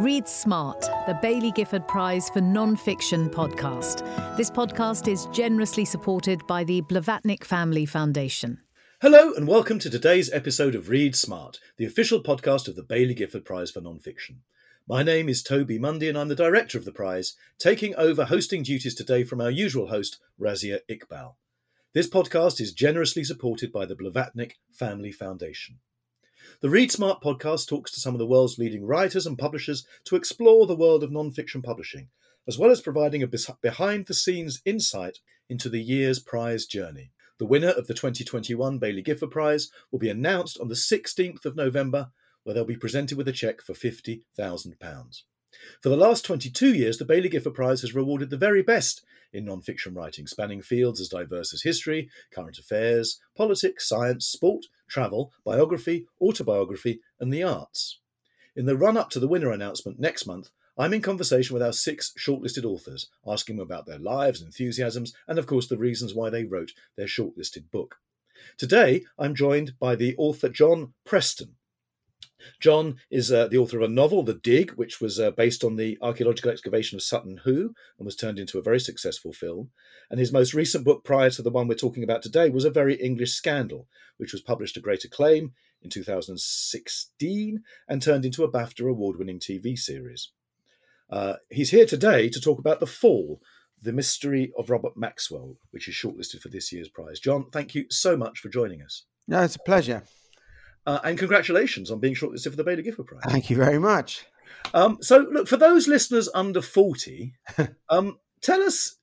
Read Smart, the Baillie Gifford Prize for Non-Fiction podcast. This podcast is generously supported by the Blavatnik Family Foundation. Hello, and welcome to today's episode of Read Smart, the official podcast of the Baillie Gifford Prize for Non-Fiction. My name is Toby Mundy, and I'm the director of the prize, taking over hosting duties today from our usual host, Razia Iqbal. This podcast is generously supported by the Blavatnik Family Foundation. The Read Smart podcast talks to some of the world's leading writers and publishers to explore the world of non-fiction publishing, as well as providing a behind the scenes insight into the year's prize journey. The winner of the 2021 Baillie Gifford Prize will be announced on the 16th of November, where they'll be presented with a cheque for £50,000. For the last 22 years, the Baillie Gifford Prize has rewarded the very best in non fiction writing, spanning fields as diverse as history, current affairs, politics, science, sport, travel, biography, autobiography, and the arts. In the run up to the winner announcement next month, I'm in conversation with our six shortlisted authors, asking them about their lives, enthusiasms, and of course the reasons why they wrote their shortlisted book. Today, I'm joined by the author John Preston, John is uh, the author of a novel, The Dig, which was uh, based on the archaeological excavation of Sutton Hoo and was turned into a very successful film. And his most recent book, prior to the one we're talking about today, was A Very English Scandal, which was published to great acclaim in 2016 and turned into a BAFTA award winning TV series. Uh, he's here today to talk about The Fall, The Mystery of Robert Maxwell, which is shortlisted for this year's prize. John, thank you so much for joining us. No, it's a pleasure. Uh, and congratulations on being shortlisted for the Baillie Gifford Prize. Thank you very much. Um, so, look, for those listeners under 40, um, tell us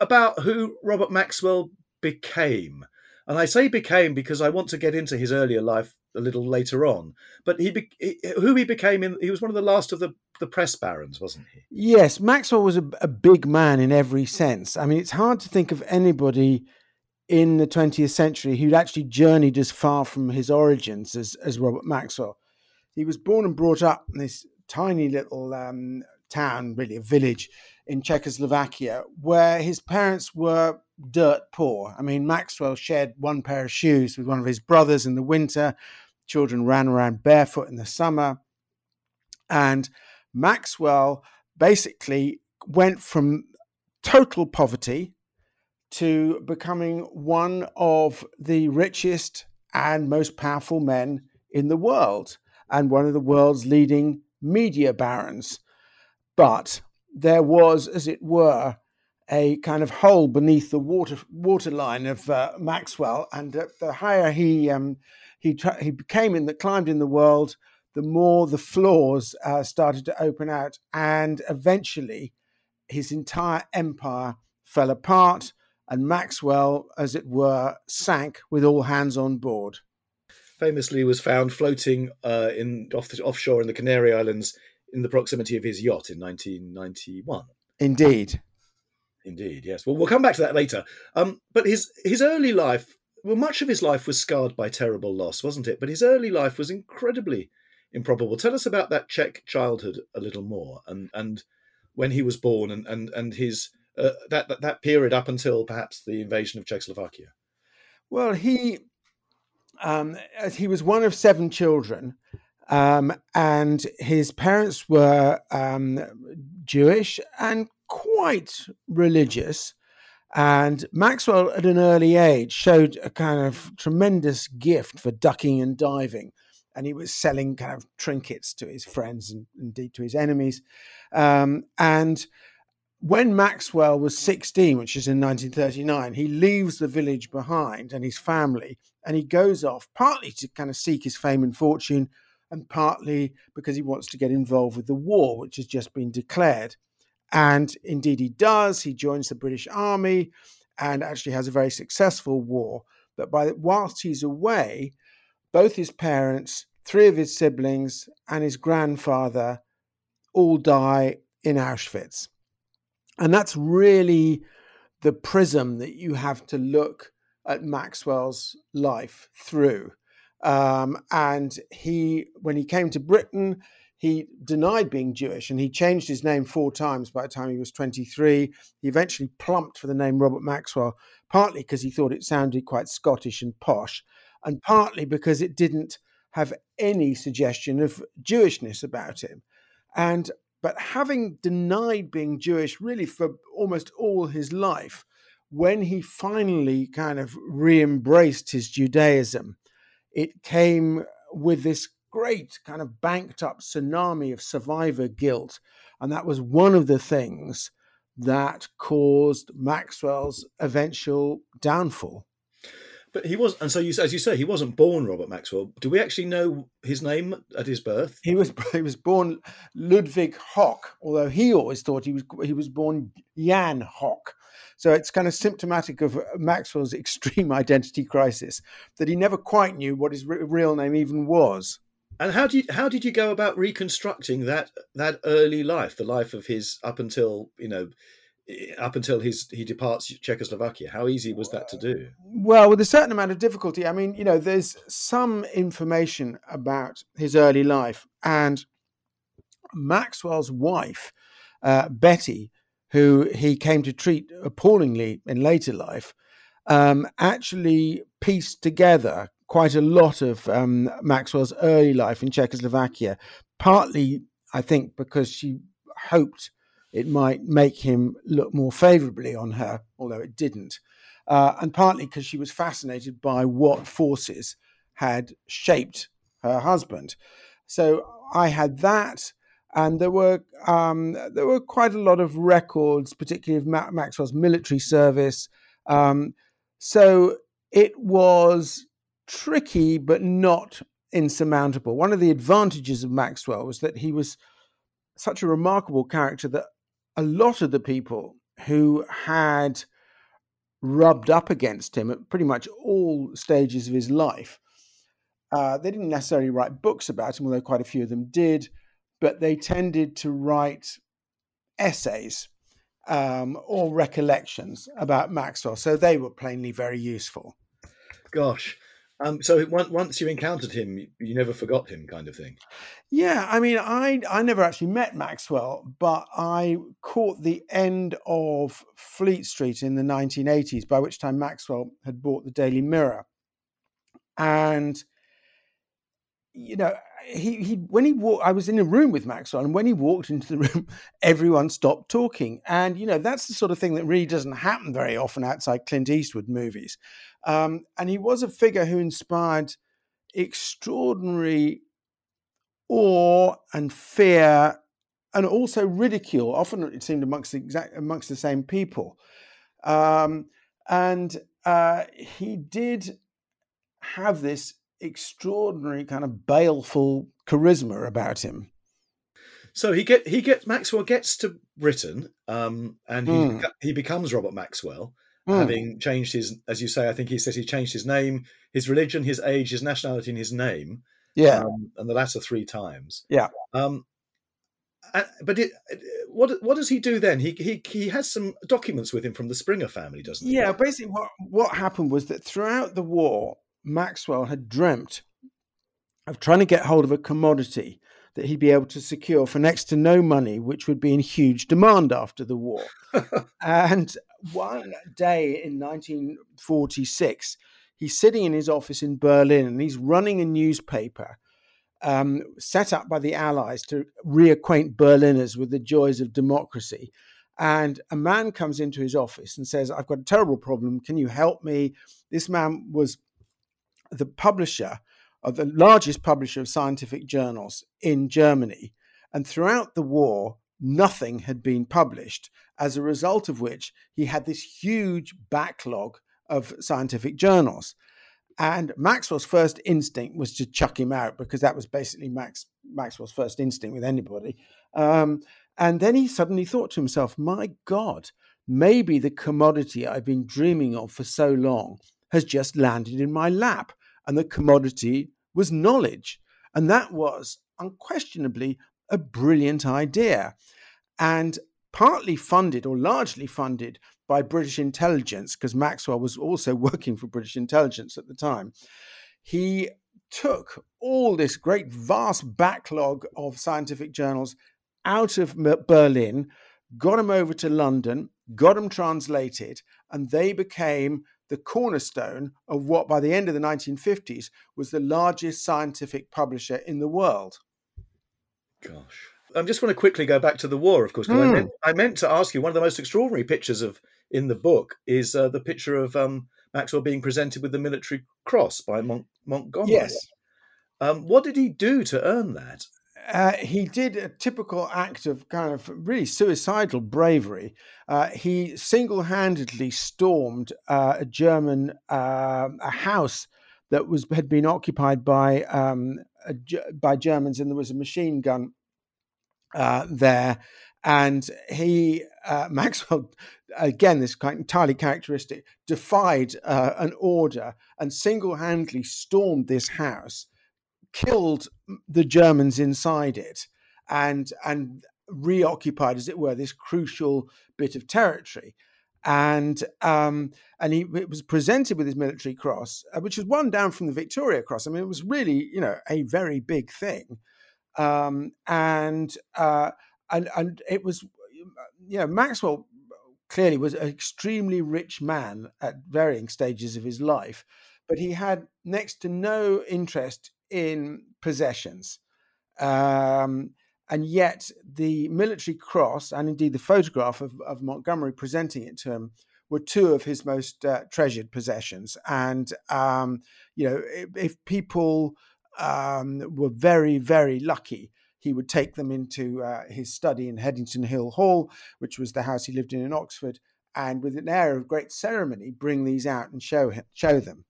about who Robert Maxwell became. And I say became because I want to get into his earlier life a little later on. But he, be- who he became, in, he was one of the last of the, the press barons, wasn't he? Yes, Maxwell was a, a big man in every sense. I mean, it's hard to think of anybody in the 20th century who'd actually journeyed as far from his origins as, as Robert Maxwell. He was born and brought up in this tiny little um, town, really a village in Czechoslovakia, where his parents were dirt poor. I mean, Maxwell shared one pair of shoes with one of his brothers in the winter. Children ran around barefoot in the summer. And Maxwell basically went from total poverty to becoming one of the richest and most powerful men in the world and one of the world's leading media barons. But there was, as it were, a kind of hole beneath the water waterline of uh, Maxwell, and uh, the higher he um, he tra- he became in the climbed in the world, the more the flaws uh, started to open out, and eventually his entire empire fell apart and Maxwell, as it were, sank with all hands on board. Famously, was found floating uh, in off the, offshore in the Canary Islands in the proximity of his yacht in 1991. Indeed, indeed, yes. Well, we'll come back to that later. Um, but his his early life, well, much of his life was scarred by terrible loss, wasn't it? But his early life was incredibly improbable. Tell us about that Czech childhood a little more, and and when he was born, and and and his uh, that, that that period up until perhaps the invasion of Czechoslovakia? Well, he um, he was one of seven children, um, and his parents were um, Jewish and quite religious. And Maxwell, at an early age, showed a kind of tremendous gift for ducking and diving. And he was selling kind of trinkets to his friends and indeed to his enemies. Um, and when Maxwell was 16, which is in 1939, he leaves the village behind and his family, and he goes off partly to kind of seek his fame and fortune, and partly because he wants to get involved with the war, which has just been declared. And indeed, he does. He joins the British Army and actually has a very successful war. But by whilst he's away, both his parents, three of his siblings, and his grandfather all die in Auschwitz. And that's really the prism that you have to look at Maxwell's life through. Um, and he, when he came to Britain, he denied being Jewish and he changed his name four times by the time he was 23. He eventually plumped for the name Robert Maxwell, partly because he thought it sounded quite Scottish and posh, and partly because it didn't have any suggestion of Jewishness about him. And but having denied being Jewish really for almost all his life, when he finally kind of re embraced his Judaism, it came with this great kind of banked up tsunami of survivor guilt. And that was one of the things that caused Maxwell's eventual downfall. But he was, and so you, as you say, he wasn't born Robert Maxwell. Do we actually know his name at his birth? He was he was born Ludwig Hoch, although he always thought he was he was born Jan Hoch. So it's kind of symptomatic of Maxwell's extreme identity crisis that he never quite knew what his real name even was. And how did you, how did you go about reconstructing that that early life, the life of his up until you know up until his he departs Czechoslovakia? How easy was that to do? Well, with a certain amount of difficulty. I mean, you know, there's some information about his early life, and Maxwell's wife, uh, Betty, who he came to treat appallingly in later life, um, actually pieced together quite a lot of um, Maxwell's early life in Czechoslovakia, partly, I think, because she hoped it might make him look more favorably on her, although it didn't, uh, and partly because she was fascinated by what forces had shaped her husband. So I had that and there were um, there were quite a lot of records, particularly of Ma- Maxwell's military service. Um, so it was tricky, but not insurmountable. One of the advantages of Maxwell was that he was such a remarkable character that a lot of the people who had rubbed up against him at pretty much all stages of his life, uh, they didn't necessarily write books about him, although quite a few of them did but they tended to write essays um, or recollections about Maxwell. So they were plainly very useful. Gosh. Um, so once you encountered him, you never forgot him, kind of thing. Yeah, I mean, I I never actually met Maxwell, but I caught the end of Fleet Street in the 1980s, by which time Maxwell had bought the Daily Mirror, and you know, he he when he walked, I was in a room with Maxwell, and when he walked into the room, everyone stopped talking. And you know, that's the sort of thing that really doesn't happen very often outside Clint Eastwood movies. Um, and he was a figure who inspired extraordinary awe and fear, and also ridicule. Often it seemed amongst the exact amongst the same people. Um, and uh, he did have this extraordinary kind of baleful charisma about him. So he get he gets Maxwell gets to Britain, um, and he mm. he becomes Robert Maxwell, mm. having changed his, as you say, I think he says he changed his name, his religion, his age, his nationality, and his name. Yeah, um, and the latter three times. Yeah. Um, but it, what what does he do then? He he he has some documents with him from the Springer family, doesn't he? Yeah, basically what what happened was that throughout the war, Maxwell had dreamt of trying to get hold of a commodity that he'd be able to secure for next to no money, which would be in huge demand after the war. and one day in 1946, he's sitting in his office in Berlin and he's running a newspaper um, set up by the Allies to reacquaint Berliners with the joys of democracy. And a man comes into his office and says, I've got a terrible problem. Can you help me? This man was the publisher of the largest publisher of scientific journals in Germany. And throughout the war, nothing had been published, as a result of which he had this huge backlog of scientific journals. And Maxwell's first instinct was to chuck him out because that was basically Max Maxwell's first instinct with anybody. Um, and then he suddenly thought to himself, "My God, maybe the commodity I've been dreaming of for so long has just landed in my lap and the commodity was knowledge. And that was unquestionably a brilliant idea and partly funded or largely funded by British intelligence, because Maxwell was also working for British intelligence at the time. He took all this great, vast backlog of scientific journals out of Berlin, got them over to London, got them translated, and they became the cornerstone of what, by the end of the 1950s, was the largest scientific publisher in the world. Gosh. I just want to quickly go back to the war, of course, mm. I, meant, I, meant, to ask you one of the most extraordinary pictures of in the book is uh, the picture of um, Maxwell being presented with the military cross by Mont- Montgomery. Yes. Um, what did he do to earn that? Uh, he did a typical act of kind of really suicidal bravery. Uh, he single-handedly stormed uh, a German uh, a house that was had been occupied by um, by Germans, and there was a machine gun uh, there. And he uh, Maxwell again, this kind entirely characteristic, defied an order and single-handedly stormed this house killed the Germans inside it and and reoccupied, as it were, this crucial bit of territory. And um, and he was presented with his military cross, uh, which was one down from the Victoria Cross. I mean, it was really you know a very big thing, um, and uh, and and it was you know Maxwell clearly was an extremely rich man at varying stages of his life, but he had next to no interest in possessions. Um, and yet, the military cross and indeed the photograph of, of Montgomery presenting it to him were two of his most uh, treasured possessions. And, um, you know, if, if people um, were very, very lucky, he would take them into uh, his study in Headington Hill Hall, which was the house he lived in in Oxford, and with an air of great ceremony, bring these out and show show them.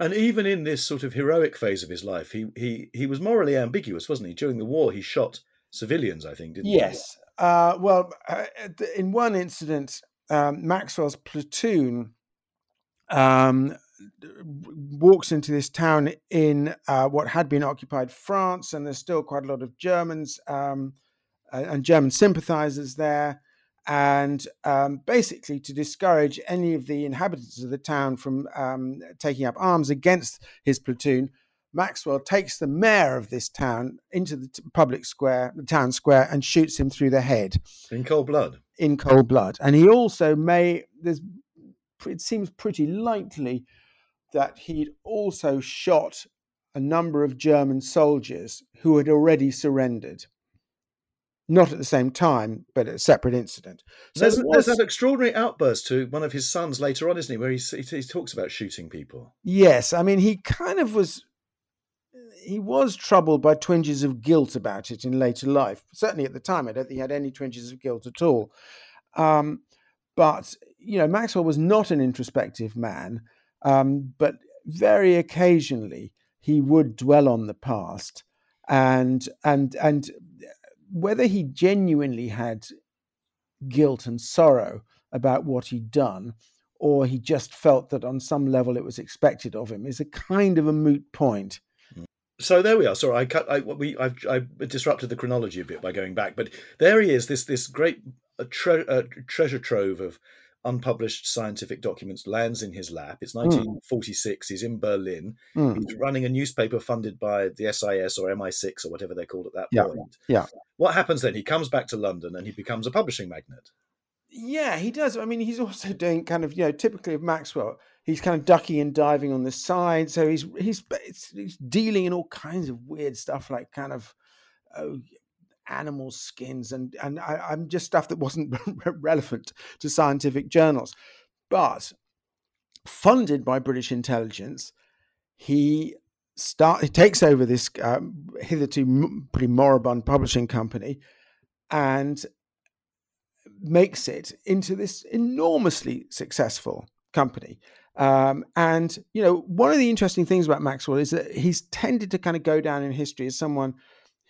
And even in this sort of heroic phase of his life, he he he was morally ambiguous, wasn't he? During the war, he shot civilians, I think, didn't yes. he? Yes. Uh, well, uh, in one incident, um, Maxwell's platoon um, walks into this town in uh, what had been occupied France, and there's still quite a lot of Germans um, and German sympathizers there and um, basically to discourage any of the inhabitants of the town from um, taking up arms against his platoon. Maxwell takes the mayor of this town into the t- public square, the town square, and shoots him through the head in cold blood. In cold blood, and he also may. There's, it seems pretty likely that he'd also shot a number of German soldiers who had already surrendered not at the same time, but a separate incident. So there's, was, there's, that extraordinary outburst to one of his sons later on, isn't he, where he, he, he talks about shooting people. Yes, I mean he kind of was. He was troubled by twinges of guilt about it in later life. Certainly at the time, I don't think he had any twinges of guilt at all. Um, but you know, Maxwell was not an introspective man, um, but very occasionally he would dwell on the past and and and whether he genuinely had guilt and sorrow about what he'd done, or he just felt that on some level it was expected of him, is a kind of a moot point. Mm. So there we are. Sorry, I cut. I we I've, I disrupted the chronology a bit by going back, but there he is. This this great uh, tre- uh, treasure trove of unpublished scientific documents lands in his lap. It's 1946. Mm. He's in Berlin. Mm. He's running a newspaper funded by the SIS or MI6 or whatever they're called at that yeah. point. Yeah. What happens then? He comes back to London and he becomes a publishing magnate. Yeah, he does. I mean, he's also doing kind of, you know, typically of Maxwell, he's kind of ducking and diving on the side. So he's he's he's dealing in all kinds of weird stuff, like kind of oh, animal skins and and I, am just stuff that wasn't relevant to scientific journals. But funded by British intelligence, he start he takes over this um, hitherto pretty moribund publishing company and makes it into this enormously successful company. Um, and you know, one of the interesting things about Maxwell is that he's tended to kind of go down in history as someone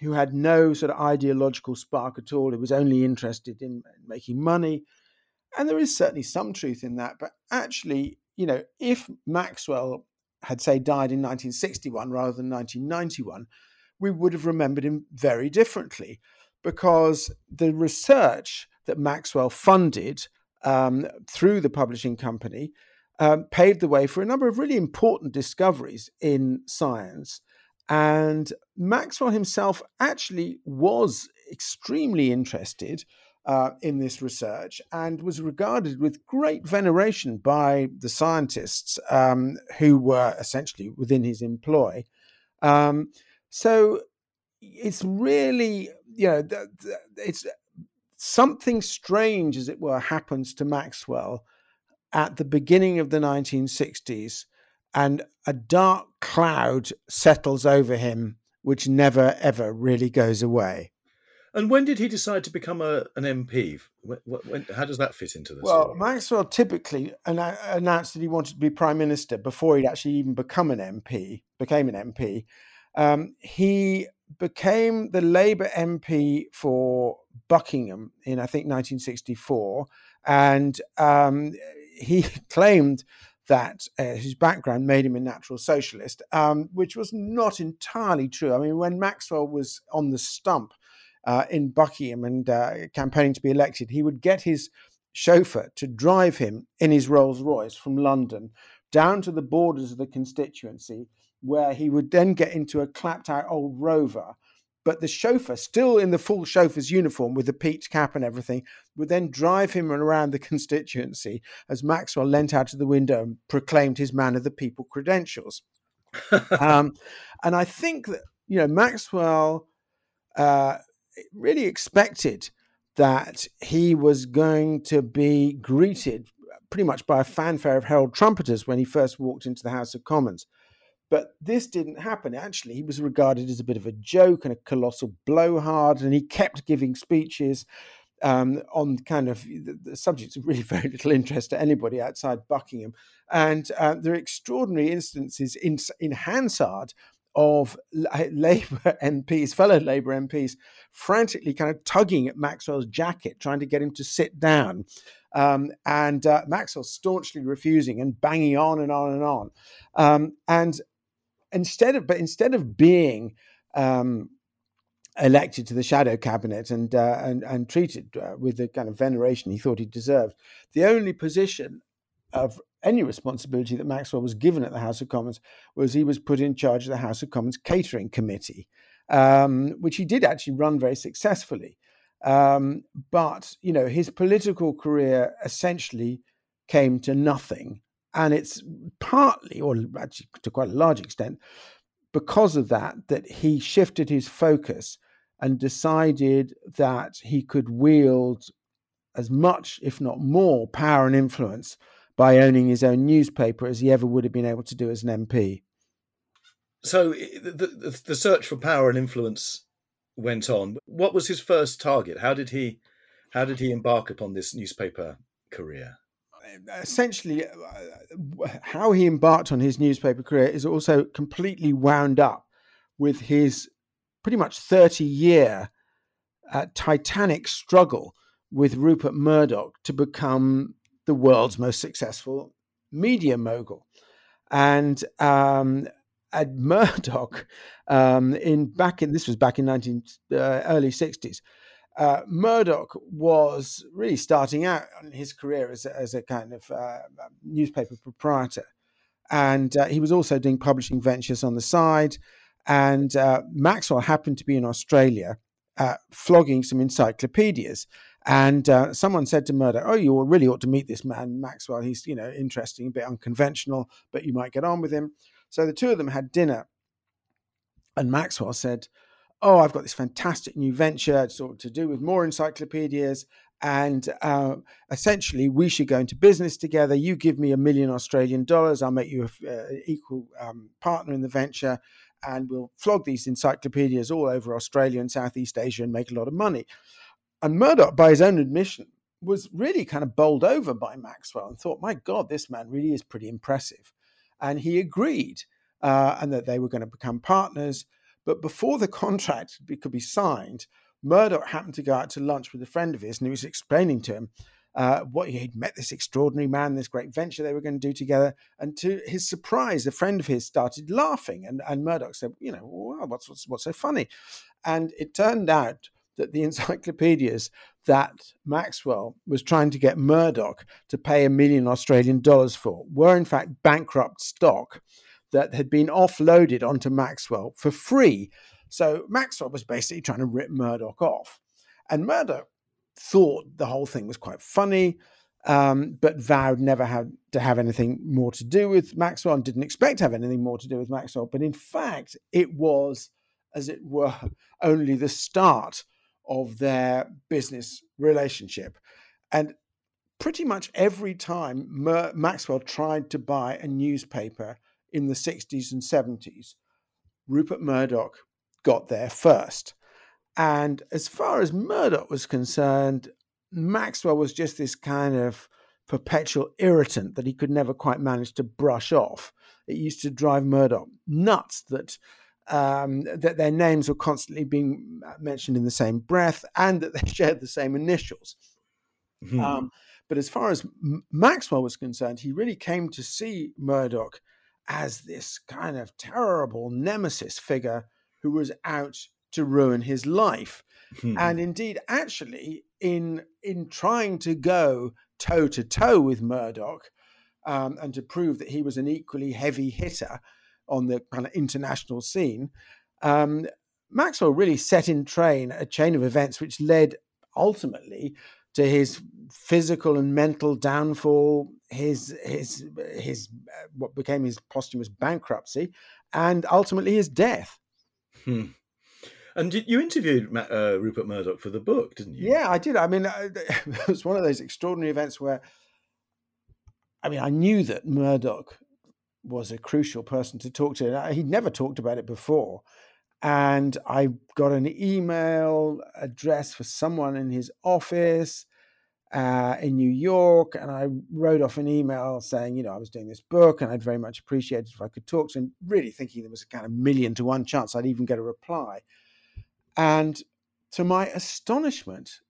who had no sort of ideological spark at all, who was only interested in making money. And there is certainly some truth in that. But actually, you know, if Maxwell had, say, died in 1961 rather than 1991, we would have remembered him very differently because the research that Maxwell funded um, through the publishing company um, paved the way for a number of really important discoveries in science and Maxwell himself actually was extremely interested uh, in this research and was regarded with great veneration by the scientists um, who were essentially within his employ. Um, so it's really you know, it's something strange, as it were, happens to Maxwell at the beginning of the 1960s, and a dark cloud settles over him, which never ever really goes away. And when did he decide to become a, an MP? When, when, how does that fit into this? Well, story? Maxwell typically announced that he wanted to be prime minister before he'd actually even become an MP. Became an MP. Um, he became the Labour MP for Buckingham in I think 1964, and um, he claimed that uh, his background made him a natural socialist, um, which was not entirely true. I mean, when Maxwell was on the stump uh, in Buckingham and uh, campaigning to be elected, he would get his chauffeur to drive him in his Rolls Royce from London down to the borders of the constituency, where he would then get into a clapped out old rover. But the chauffeur, still in the full chauffeur's uniform with the peaked cap and everything, would then drive him around the constituency as Maxwell leant out of the window and proclaimed his man of the people credentials. um, and I think that, you know, Maxwell uh, really expected that he was going to be greeted pretty much by a fanfare of herald trumpeters when he first walked into the House of Commons. But this didn't happen. Actually, he was regarded as a bit of a joke and a colossal blowhard, and he kept giving speeches um, on kind of the, the, subjects of really very little interest to anybody outside Buckingham. And uh, there are extraordinary instances in, in Hansard of Labour MPs, fellow Labour MPs, frantically kind of tugging at Maxwell's jacket, trying to get him to sit down. Um, and uh, Maxwell staunchly refusing and banging on and on and on. Um, and instead of, but instead of being um, elected to the shadow cabinet and uh, and, and treated uh, with the kind of veneration he thought he deserved, the only position of any responsibility that Maxwell was given at the House of Commons was he was put in charge of the House of Commons catering committee, um, which he did actually run very successfully. Um, but you know, his political career essentially came to nothing, and it's partly, or actually to quite a large extent, because of that that he shifted his focus and decided that he could wield as much, if not more, power and influence by owning his own newspaper as he ever would have been able to do as an MP. So the, the, search for power and influence went on. What was his first target? How did he how did he embark upon this newspaper career? Essentially, uh, how he embarked on his newspaper career is also completely wound up with his pretty much 30 year uh, titanic struggle with Rupert Murdoch to become the world's most successful media mogul. And um, at Murdoch, um, in back in this was back in 19 uh, early 60s. Uh, Murdoch was really starting out in his career as a, as a kind of uh, newspaper proprietor, and uh, he was also doing publishing ventures on the side. And uh, Maxwell happened to be in Australia, uh, flogging some encyclopedias, and uh, someone said to Murdoch, "Oh, you really ought to meet this man, Maxwell. He's you know interesting, a bit unconventional, but you might get on with him." So the two of them had dinner, and Maxwell said, "Oh, I've got this fantastic new venture sort of to do with more encyclopedias." And uh, essentially, we should go into business together. You give me a million Australian dollars, I'll make you an uh, equal um, partner in the venture, and we'll flog these encyclopedias all over Australia and Southeast Asia and make a lot of money. And Murdoch, by his own admission, was really kind of bowled over by Maxwell and thought, my God, this man really is pretty impressive. And he agreed uh, and that they were going to become partners. But before the contract could be signed, Murdoch happened to go out to lunch with a friend of his and he was explaining to him uh, what he'd met this extraordinary man, this great venture they were going to do together. And to his surprise, a friend of his started laughing. And, and Murdoch said, You know, well, what's, what's, what's so funny? And it turned out that the encyclopedias that Maxwell was trying to get Murdoch to pay a million Australian dollars for were in fact bankrupt stock that had been offloaded onto Maxwell for free. So Maxwell was basically trying to rip Murdoch off. And Murdoch thought the whole thing was quite funny, um, but vowed never had to have anything more to do with Maxwell and didn't expect to have anything more to do with Maxwell. But in fact, it was, as it were, only the start of their business relationship. And pretty much every time Mer- Maxwell tried to buy a newspaper in the 60s and 70s, Rupert Murdoch got there first. And as far as Murdoch was concerned, Maxwell was just this kind of perpetual irritant that he could never quite manage to brush off. It used to drive Murdoch nuts that um, that their names were constantly being mentioned in the same breath and that they shared the same initials. Mm-hmm. Um, but as far as M- Maxwell was concerned, he really came to see Murdoch as this kind of terrible nemesis figure who was out to ruin his life. Hmm. And indeed, actually, in in trying to go toe to toe with Murdoch um, and to prove that he was an equally heavy hitter on the kind of international scene, um, Maxwell really set in train a chain of events which led ultimately to his physical and mental downfall, his his his what became his posthumous bankruptcy, and ultimately his death. Hmm. And you interviewed uh, Rupert Murdoch for the book, didn't you? Yeah, I did. I mean, it was one of those extraordinary events where, I mean, I knew that Murdoch was a crucial person to talk to. He'd never talked about it before. And I got an email address for someone in his office uh, in New York, and I wrote off an email saying, you know, I was doing this book, and I'd very much appreciate it if I could talk to him. Really thinking there was a kind of million to one chance I'd even get a reply. And to my astonishment,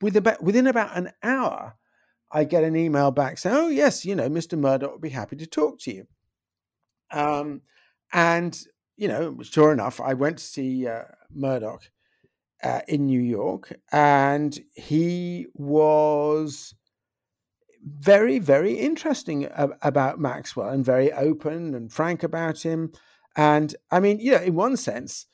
with about, within about an hour, I get an email back saying, "Oh yes, you know, Mr. Murdoch would be happy to talk to you." Um, and you know, sure enough, I went to see uh, Murdoch uh, in New York, and he was very, very interesting ab- about Maxwell and very open and frank about him. And I mean, you know, in one sense,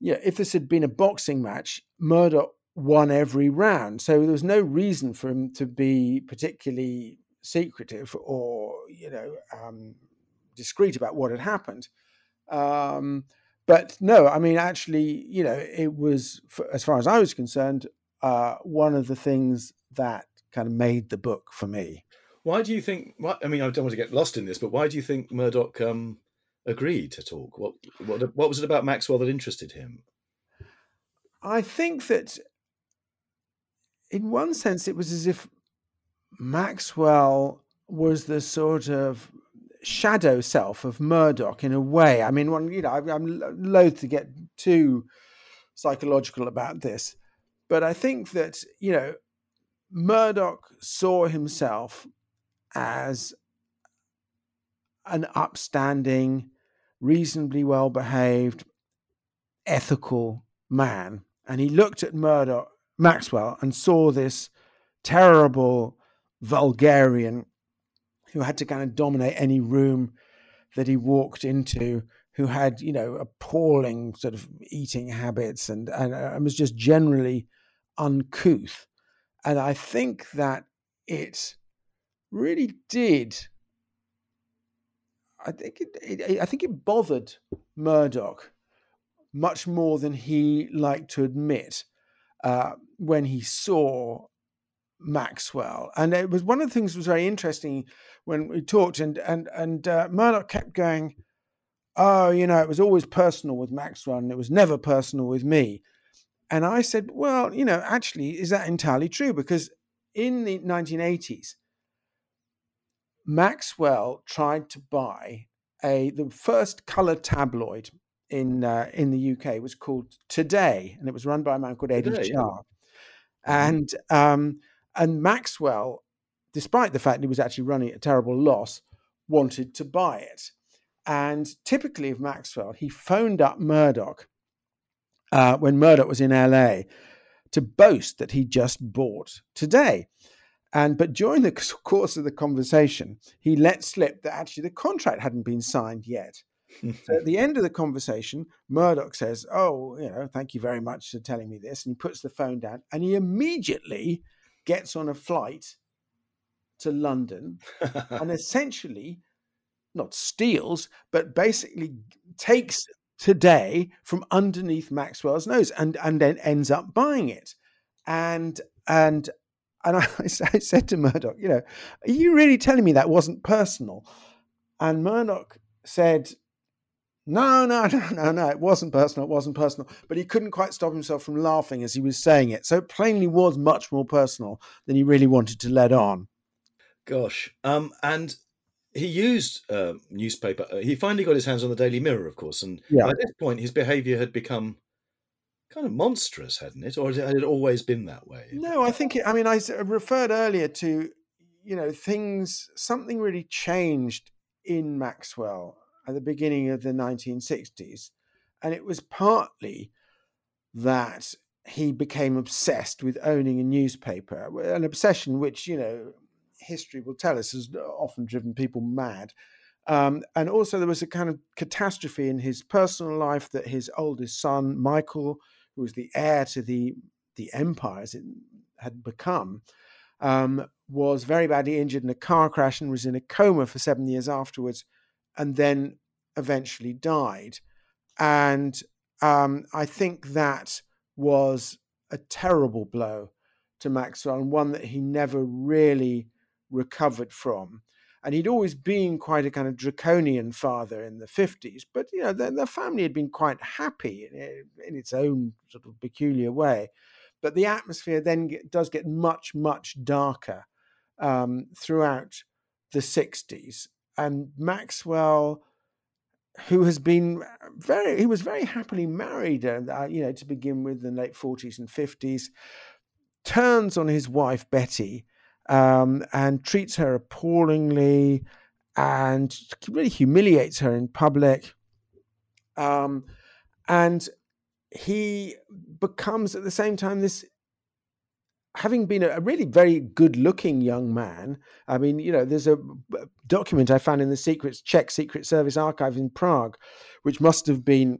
yeah, if this had been a boxing match, Murdoch won every round. So there was no reason for him to be particularly secretive or, you know, um, discreet about what had happened. Um, but no, I mean, actually, you know, it was, as far as I was concerned, uh, one of the things that kind of made the book for me. Why do you think? What, I mean, I don't want to get lost in this, but why do you think Murdoch um, agreed to talk? What, what what was it about Maxwell that interested him? I think that, in one sense, it was as if Maxwell was the sort of shadow self of Murdoch in a way. I mean, one you know, I'm loath to get too psychological about this, but I think that you know, Murdoch saw himself as an upstanding reasonably well behaved, ethical man. And he looked at Murdoch, Maxwell, and saw this terrible vulgarian who had to kind of dominate any room that he walked into, who had, you know, appalling sort of eating habits and, and, uh, and was just generally uncouth. And I think that it really did I think it, it, I think it bothered Murdoch much more than he liked to admit uh, when he saw Maxwell, and it was one of the things that was very interesting when we talked, and and and uh, Murdoch kept going, "Oh, you know, it was always personal with Maxwell, and it was never personal with me." And I said, "Well, you know, actually, is that entirely true? Because in the 1980s, Maxwell tried to buy a the first color tabloid in uh, in the UK was called Today, and it was run by a man called Eddie Today, Shah. Yeah. And um, and Maxwell, despite the fact he was actually running a terrible loss, wanted to buy it. And typically of Maxwell, he phoned up Murdoch uh, when Murdoch was in LA to boast that he just bought Today. And but during the course of the conversation, he let slip that actually the contract hadn't been signed yet. so at the end of the conversation, Murdoch says, "Oh, you know, thank you very much for telling me this," and he puts the phone down, and he immediately gets on a flight to London, and essentially, not steals, but basically takes today from underneath Maxwell's nose and, and then ends up buying it. And and and I, I said to Murdoch, you know, are you really telling me that wasn't personal? And Murdoch said, no, no, no, no, no, it wasn't personal. It wasn't personal. But he couldn't quite stop himself from laughing as he was saying it. So it plainly was much more personal than he really wanted to let on. Gosh. Um, and he used uh, newspaper. Uh, he finally got his hands on the Daily Mirror, of course. And yeah. by this point, his behavior had become kind of monstrous, hadn't it? Or had it always been that way? No, I think, it, I mean, I referred earlier to, you know, things, something really changed in Maxwell at the beginning of the 1960s. And it was partly that he became obsessed with owning a newspaper, an obsession which, you know, history will tell us has often driven people mad. Um, and also, there was a kind of catastrophe in his personal life that his oldest son, Michael, who was the heir to the the empire as it had become, um, was very badly injured in a car crash and was in a coma for seven years afterwards, and then eventually died. And um, I think that was a terrible blow to Maxwell and one that he never really recovered from. And he'd always been quite a kind of draconian father in the 50s, but you know, the, family had been quite happy in, in, its own sort of peculiar way. But the atmosphere then get, does get much, much darker um, throughout the 60s. And Maxwell, who has been very, he was very happily married, uh, you know, to begin with in the late 40s and 50s, turns on his wife, Betty, um, and treats her appallingly and really humiliates her in public. Um, and he becomes at the same time this having been a really very good looking young man i mean you know there's a document i found in the secret czech secret service archive in prague which must have been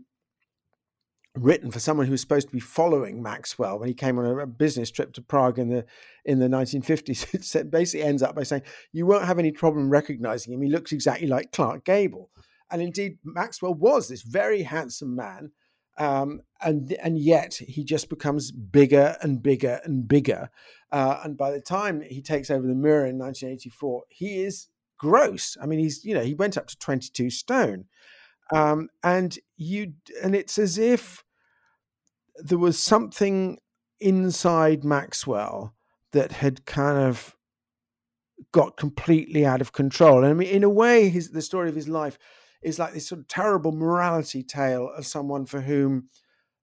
written for someone who was supposed to be following Maxwell when he came on a, business trip to Prague in the in the 1950s. It basically ends up by saying you won't have any problem recognizing him. He looks exactly like Clark Gable, and indeed Maxwell was this very handsome man, um, and and yet he just becomes bigger and bigger and bigger. Uh, and by the time he takes over the Mirror in 1984, he is gross. I mean, he's you know he went up to 22 stone. Um, and you and it's as if there was something inside Maxwell that had kind of got completely out of control. And I mean, in a way, his the story of his life is like this sort of terrible morality tale of someone for whom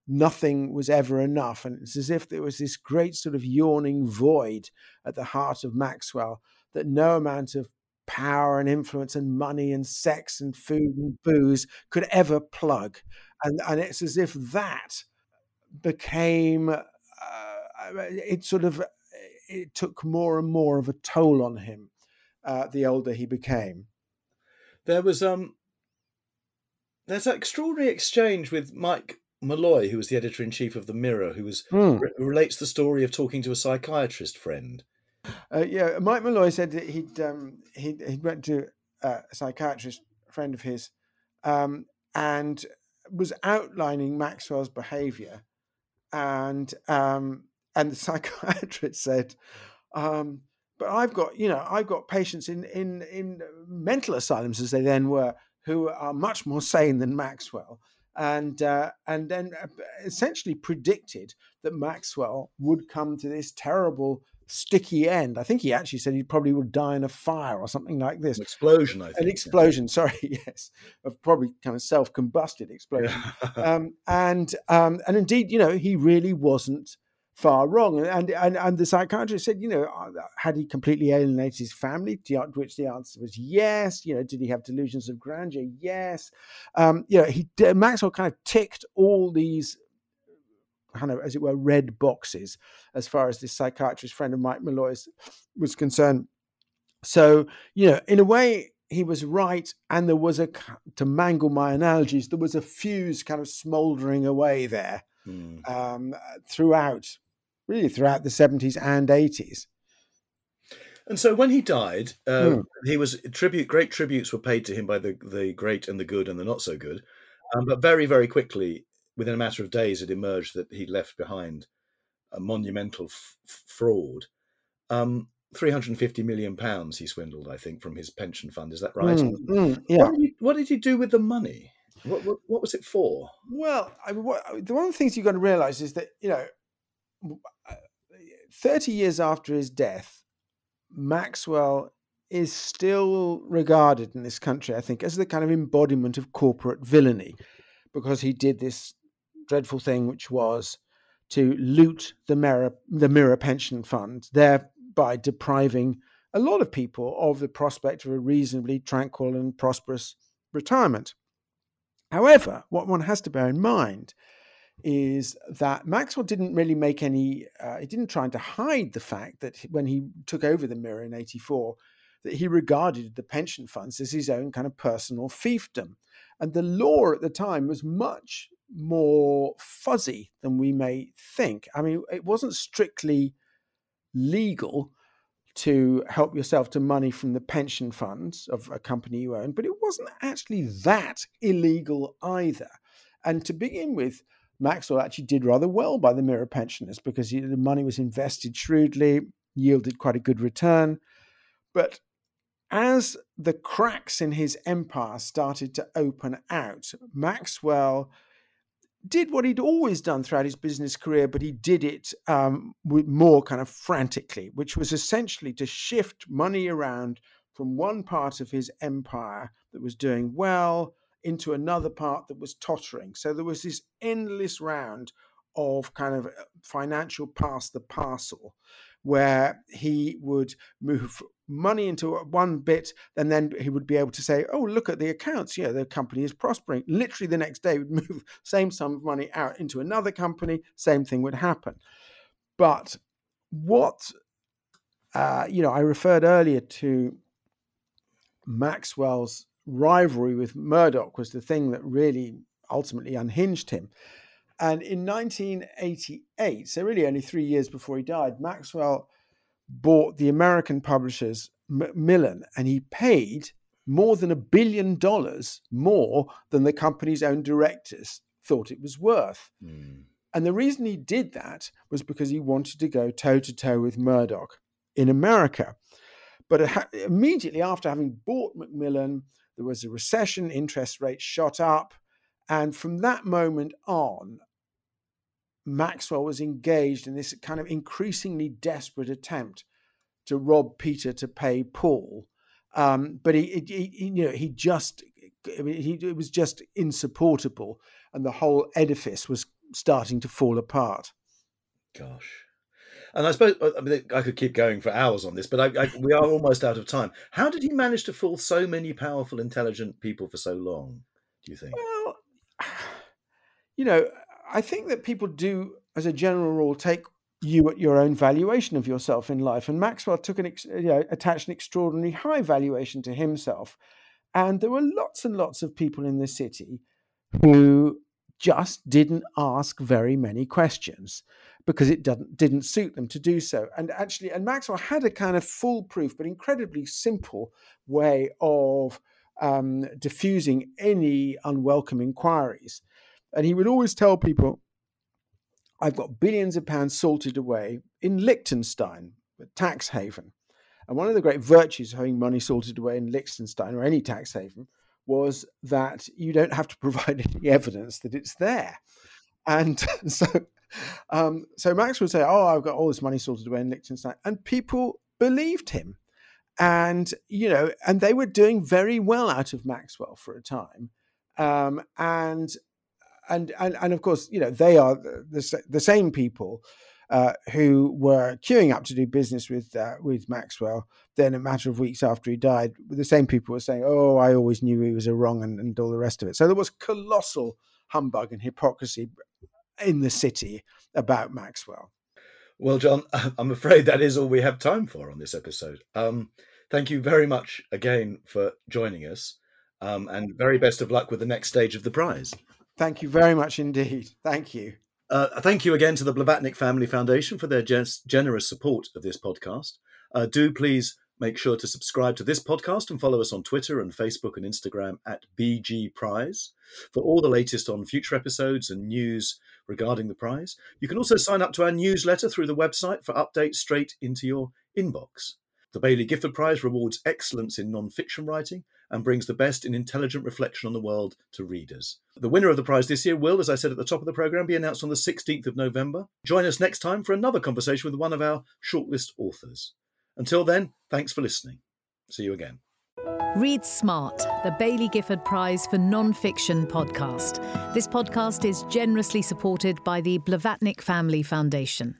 nothing was ever enough. And it's as if there was this great sort of yawning void at the heart of Maxwell that no amount of power and influence and money and sex and food and booze could ever plug. And, and it's as if that became uh, it sort of it took more and more of a toll on him uh, the older he became. There was um there's an extraordinary exchange with Mike Molloy, who was the editor in chief of the Mirror, who was mm. re- relates the story of talking to a psychiatrist friend. Uh, yeah, Mike Molloy said that he'd um, he he went to uh, a psychiatrist friend of his um, and was outlining Maxwell's behaviour and um, and the psychiatrist said, um, "But I've got you know I've got patients in in in mental asylums as they then were who are much more sane than Maxwell." And uh, and then uh, essentially predicted that Maxwell would come to this terrible sticky end. I think he actually said he probably would die in a fire or something like this. An explosion, I think. An explosion, yeah. sorry, yes, of probably kind of self-combusted explosion. um, and um, and indeed, you know, he really wasn't far wrong. And, and and the psychiatrist said, you know, uh, had he completely alienated his family? To which the answer was yes. You know, did he have delusions of grandeur? Yes. Um, you know, he Maxwell kind of ticked all these kind of, as it were, red boxes as far as this psychiatrist friend of Mike Molloy's was concerned. So, you know, in a way, he was right, and there was a to mangle my analogies. There was a fuse kind of smouldering away there mm. um, throughout, really throughout the seventies and eighties. And so when he died, uh, mm. he was tribute. Great tributes were paid to him by the the great and the good and the not so good. Um, but very, very quickly, within a matter of days, it emerged that he'd left behind a monumental f- fraud. Um, 350 million pounds he swindled, I think, from his pension fund. Is that right? Mm, mm, yeah. What did, he, what did he do with the money? What, what, what was it for? Well, I mean, what, the one of the things you've got to realize is that, you know, 30 years after his death, Maxwell is still regarded in this country, I think, as the kind of embodiment of corporate villainy because he did this dreadful thing, which was to loot the mirror, the mirror pension fund, thereby depriving a lot of people of the prospect of a reasonably tranquil and prosperous retirement. However, what one has to bear in mind is that Maxwell didn't really make any, uh, he didn't try to hide the fact that when he took over the Mirror in 84, that he regarded the pension funds as his own kind of personal fiefdom. And the law at the time was much more fuzzy than we may think. I mean, it wasn't strictly legal to help yourself to money from the pension funds of a company you own, but it wasn't actually that illegal either. And to begin with, Maxwell actually did rather well by the mirror pensioners because he, the money was invested shrewdly, yielded quite a good return. But as the cracks in his empire started to open out, Maxwell did what he'd always done throughout his business career, but he did it um, more kind of frantically, which was essentially to shift money around from one part of his empire that was doing well into another part that was tottering. So there was this endless round of kind of uh, financial pass the parcel where he would move money into one bit and then he would be able to say oh look at the accounts. Yeah the company is prospering. Literally the next day would move same sum of money out into another company. Same thing would happen. But what uh, you know i referred earlier to maxwell's rivalry with murdoch was the thing that really ultimately unhinged him and in 1988 so really only three years before he died maxwell bought the American publishers Macmillan, and he paid more than a billion dollars more than the company's own directors thought it was worth. Mm. And the reason he did that was because he wanted to go toe to toe with Murdoch in America. But immediately after having bought Macmillan, there was a recession, interest rates shot up. And from that moment on, Maxwell was engaged in this kind of increasingly desperate attempt to rob Peter to pay Paul. Um, but he, he, he, you know, he just, I mean, he, it was just insupportable, and the whole edifice was starting to fall apart. Gosh. And I suppose I mean I could keep going for hours on this, but I, I, we are almost out of time. How did he manage to fool so many powerful, intelligent people for so long? Do you think? Well, you know, I think that people do, as a general rule, take you at your own valuation of yourself in life. And Maxwell took an you know, attached an extraordinarily high valuation to himself. And there were lots and lots of people in the city who just didn't ask very many questions because it didn't suit them to do so. And actually, and Maxwell had a kind of foolproof but incredibly simple way of um, diffusing any unwelcome inquiries. And he would always tell people, I've got billions of pounds salted away in Liechtenstein, a tax haven. And one of the great virtues of having money salted away in Liechtenstein or any tax haven was that you don't have to provide any evidence that it's there. And so, um, so Max would say, "Oh, I've got all this money sorted away in Liechtenstein," and people believed him. And you know, and they were doing very well out of Maxwell for a time. Um, and and, and and of course, you know, they are the, the same people uh, who were queuing up to do business with uh, with Maxwell. Then, a matter of weeks after he died, the same people were saying, "Oh, I always knew he was a wrong," and, and all the rest of it. So there was colossal humbug and hypocrisy in the city about Maxwell. Well, John, I'm afraid that is all we have time for on this episode. Um, thank you very much again for joining us, um, and very best of luck with the next stage of the prize. Thank you very much indeed. Thank you. Uh, thank you again to the Blavatnik Family Foundation for their gen- generous support of this podcast. Uh, do please Make sure to subscribe to this podcast and follow us on Twitter and Facebook and Instagram at BG Prize for all the latest on future episodes and news regarding the prize. You can also sign up to our newsletter through the website for updates straight into your inbox. The Baillie Gifford Prize rewards excellence in non fiction writing and brings the best in intelligent reflection on the world to readers. The winner of the prize this year will, as I said at the top of the programme, be announced on the 16th of November. Join us next time for another conversation with one of our shortlist authors. Until then, thanks for listening. See you again. Read Smart, the Baillie Gifford Prize for Non-Fiction podcast. This podcast is generously supported by the Blavatnik Family Foundation.